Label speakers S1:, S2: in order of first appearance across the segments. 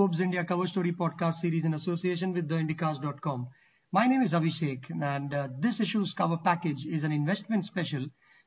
S1: Forbes India Cover Story podcast series in association with theindicast.com. My name is Abhishek, and uh, this issue's cover package is an investment special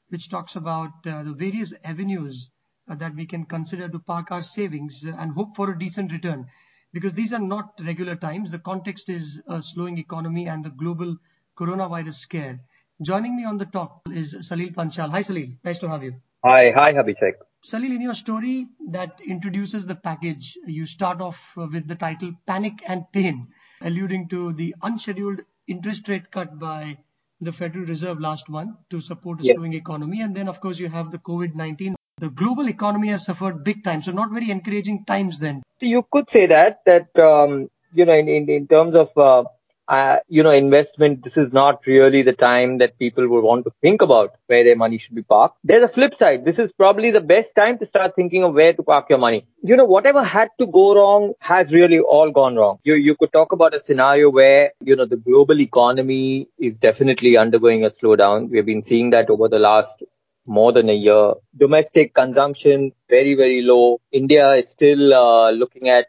S1: which talks about uh, the various avenues uh, that we can consider to park our savings and hope for a decent return. Because these are not regular times. The context is a slowing economy and the global coronavirus scare. Joining me on the talk is Salil Panchal. Hi, Salil. Nice to have you.
S2: Hi, hi, Abhishek.
S1: Salil, in your story that introduces the package, you start off with the title Panic and Pain, alluding to the unscheduled interest rate cut by the Federal Reserve last month to support a slowing economy. And then, of course, you have the COVID 19. The global economy has suffered big time, so not very encouraging times then.
S2: You could say that, that, um, you know, in, in, in terms of uh, uh, you know, investment, this is not really the time that people would want to think about where their money should be parked. There's a flip side. This is probably the best time to start thinking of where to park your money. You know, whatever had to go wrong has really all gone wrong. You, you could talk about a scenario where, you know, the global economy is definitely undergoing a slowdown. We've been seeing that over the last more than a year. Domestic consumption very, very low. India is still uh, looking at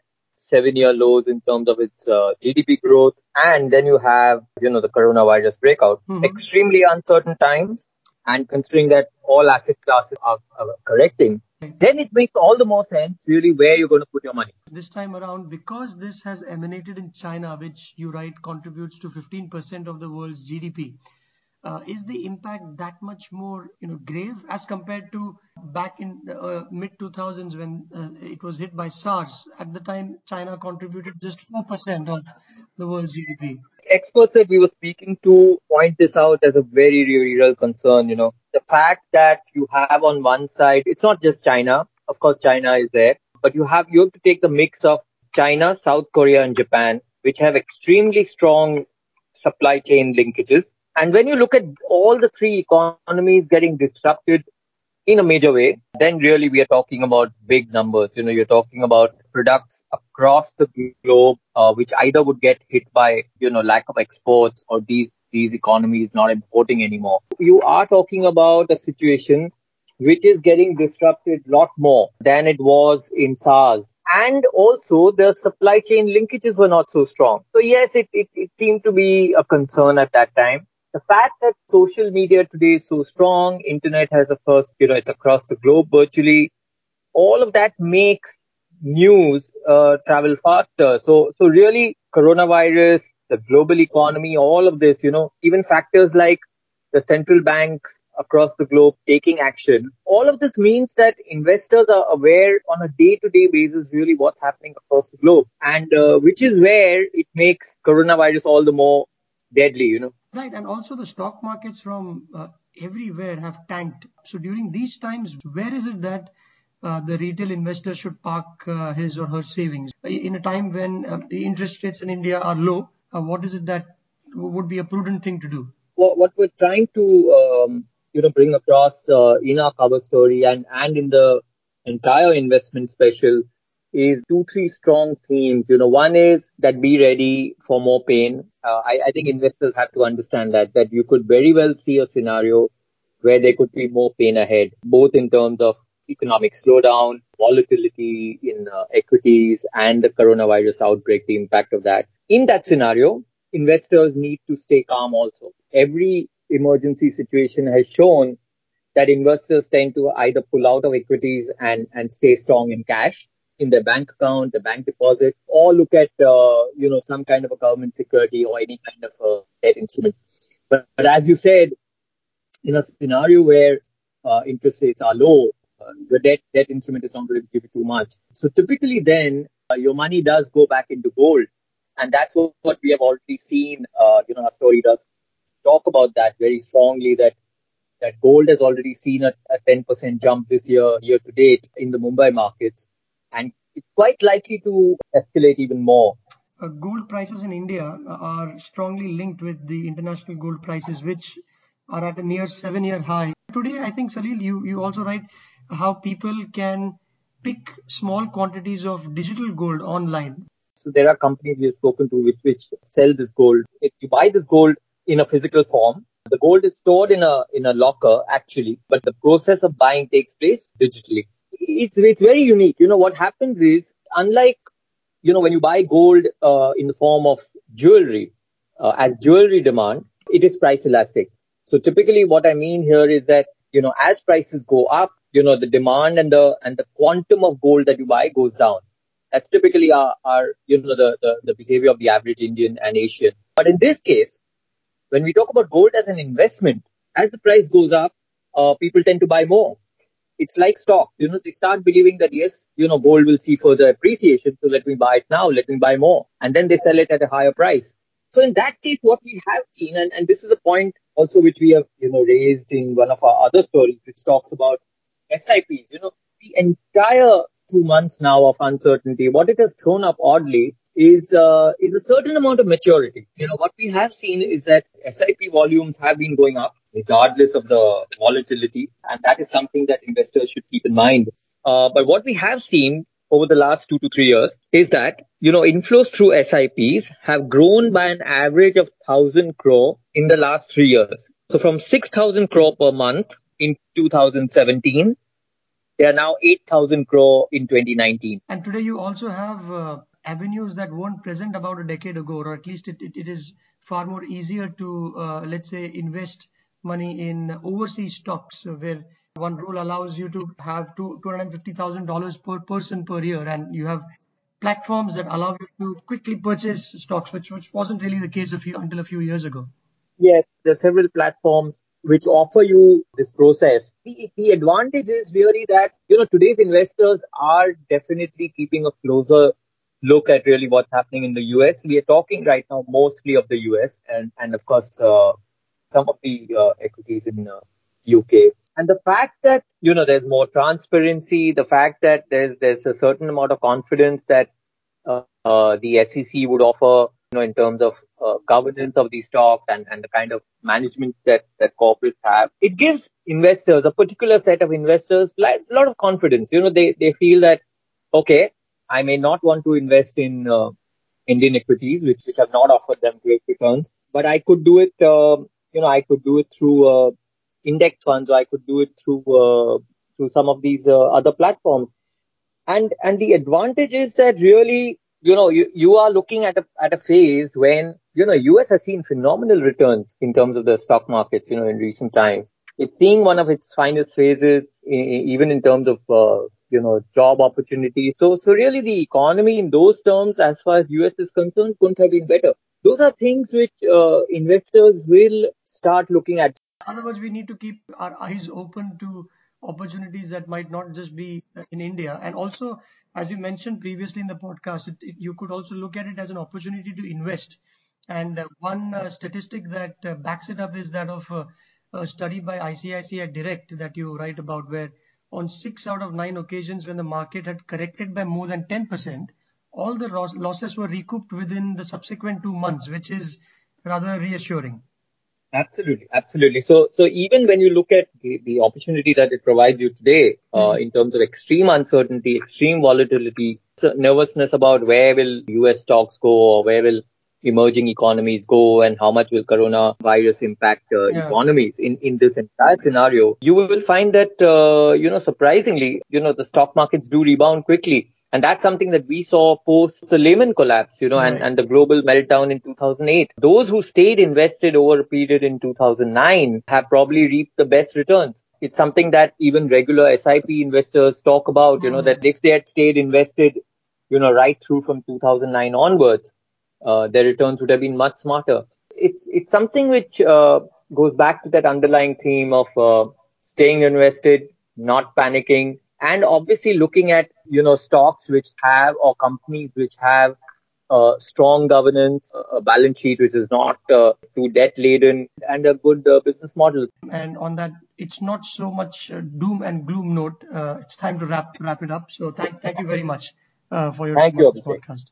S2: seven year lows in terms of its uh, GDP growth. And then you have, you know, the coronavirus breakout. Mm-hmm. Extremely uncertain times. And considering that all asset classes are, are correcting, then it makes all the more sense really where you're going to put your money.
S1: This time around, because this has emanated in China, which you write contributes to 15% of the world's GDP, uh, is the impact that much more you know grave as compared to back in the uh, mid 2000s when uh, it was hit by SARS? At the time, China contributed just four percent of the world's GDP.
S2: Experts that we were speaking to point this out as a very real concern. You know, the fact that you have on one side, it's not just China. Of course, China is there, but you have you have to take the mix of China, South Korea, and Japan, which have extremely strong supply chain linkages and when you look at all the three economies getting disrupted in a major way, then really we are talking about big numbers. You know, you're talking about products across the globe, uh, which either would get hit by, you know, lack of exports or these, these economies not importing anymore. You are talking about a situation which is getting disrupted a lot more than it was in SARS. And also the supply chain linkages were not so strong. So yes, it, it, it seemed to be a concern at that time the fact that social media today is so strong, internet has a first, you know, it's across the globe virtually. All of that makes news uh, travel faster. So, so really, coronavirus, the global economy, all of this, you know, even factors like the central banks across the globe taking action. All of this means that investors are aware on a day-to-day basis really what's happening across the globe, and uh, which is where it makes coronavirus all the more deadly. You know.
S1: Right, and also the stock markets from uh, everywhere have tanked. So during these times, where is it that uh, the retail investor should park uh, his or her savings in a time when uh, the interest rates in India are low? Uh, what is it that would be a prudent thing to do?
S2: Well, what we're trying to um, you know bring across uh, in our cover story and and in the entire investment special is two, three strong themes. You know, one is that be ready for more pain. Uh, I, I think investors have to understand that, that you could very well see a scenario where there could be more pain ahead, both in terms of economic slowdown, volatility in uh, equities, and the coronavirus outbreak, the impact of that. In that scenario, investors need to stay calm also. Every emergency situation has shown that investors tend to either pull out of equities and, and stay strong in cash in their bank account, the bank deposit, or look at, uh, you know, some kind of a government security or any kind of debt instrument. But, but as you said, in a scenario where uh, interest rates are low, uh, the debt, debt instrument is not going to give you too much. So typically then uh, your money does go back into gold. And that's what, what we have already seen. Uh, you know, our story does talk about that very strongly that that gold has already seen a, a 10% jump this year, year to date in the Mumbai markets and it's quite likely to escalate even more.
S1: Uh, gold prices in India are strongly linked with the international gold prices, which are at a near seven year high. Today, I think, Salil, you, you also write how people can pick small quantities of digital gold online.
S2: So there are companies we have spoken to which, which sell this gold. If you buy this gold in a physical form, the gold is stored in a in a locker actually, but the process of buying takes place digitally it's it's very unique. You know what happens is unlike you know, when you buy gold uh, in the form of jewelry, uh, as jewelry demand, it is price elastic. So typically what I mean here is that, you know, as prices go up, you know, the demand and the, and the quantum of gold that you buy goes down. That's typically our, our you know, the, the, the behavior of the average Indian and Asian. But in this case, when we talk about gold as an investment, as the price goes up, uh, people tend to buy more. It's like stock, you know, they start believing that yes, you know, gold will see further appreciation. So let me buy it now. Let me buy more. And then they sell it at a higher price. So in that case, what we have seen, and, and this is a point also which we have, you know, raised in one of our other stories, which talks about SIPs, you know, the entire two months now of uncertainty, what it has thrown up oddly is uh, is a certain amount of maturity. You know, what we have seen is that SIP volumes have been going up regardless of the volatility, and that is something that investors should keep in mind. Uh, but what we have seen over the last two to three years is that you know inflows through SIPs have grown by an average of thousand crore in the last three years. So from six thousand crore per month in 2017 they are now 8,000 crore in 2019.
S1: And today you also have uh, avenues that weren't present about a decade ago, or at least it, it, it is far more easier to, uh, let's say, invest money in overseas stocks where one rule allows you to have two, $250,000 per person per year and you have platforms that allow you to quickly purchase stocks, which, which wasn't really the case a few, until a few years ago.
S2: Yes, there are several platforms which offer you this process. The, the advantage is really that, you know, today's investors are definitely keeping a closer look at really what's happening in the US. We are talking right now mostly of the US and, and of course, uh, some of the uh, equities in uh, UK. And the fact that, you know, there's more transparency, the fact that there's, there's a certain amount of confidence that uh, uh, the SEC would offer you know, in terms of uh, governance of these stocks and, and the kind of management that, that corporates have. It gives investors, a particular set of investors, a lot of confidence. You know, they, they feel that, okay, I may not want to invest in uh, Indian equities, which, which have not offered them great returns, but I could do it, uh, you know, I could do it through uh, index funds or I could do it through, uh, through some of these uh, other platforms. And, and the advantage is that really you know, you, you are looking at a, at a phase when, you know, US has seen phenomenal returns in terms of the stock markets, you know, in recent times. It's seeing one of its finest phases, even in terms of, uh, you know, job opportunities. So, so really the economy in those terms, as far as US is concerned, couldn't have been better. Those are things which uh, investors will start looking at.
S1: Otherwise, we need to keep our eyes open to opportunities that might not just be in India. And also, as you mentioned previously in the podcast, it, it, you could also look at it as an opportunity to invest. And uh, one uh, statistic that uh, backs it up is that of uh, a study by ICICI Direct that you write about, where on six out of nine occasions when the market had corrected by more than 10%, all the losses were recouped within the subsequent two months, which is rather reassuring.
S2: Absolutely, absolutely. So, so even when you look at the, the opportunity that it provides you today, uh, mm-hmm. in terms of extreme uncertainty, extreme volatility, nervousness about where will U.S. stocks go or where will emerging economies go and how much will coronavirus impact uh, yeah. economies in, in this entire scenario, you will find that, uh, you know, surprisingly, you know, the stock markets do rebound quickly. And that's something that we saw post the Lehman collapse, you know, right. and, and the global meltdown in 2008. Those who stayed invested over a period in 2009 have probably reaped the best returns. It's something that even regular SIP investors talk about, you know, mm-hmm. that if they had stayed invested, you know, right through from 2009 onwards, uh, their returns would have been much smarter. It's, it's something which, uh, goes back to that underlying theme of, uh, staying invested, not panicking, and obviously looking at you know stocks which have or companies which have uh, strong governance, a balance sheet which is not uh, too debt laden, and a good uh, business model.
S1: And on that, it's not so much uh, doom and gloom note. Uh, it's time to wrap wrap it up. So thank thank you very much uh, for your
S2: thank you,
S1: podcast.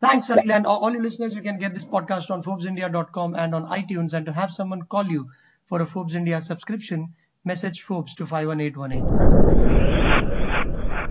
S1: Thanks, Salil. And all your listeners, you can get this podcast on ForbesIndia.com and on iTunes. And to have someone call you for a Forbes India subscription, message Forbes to 51818.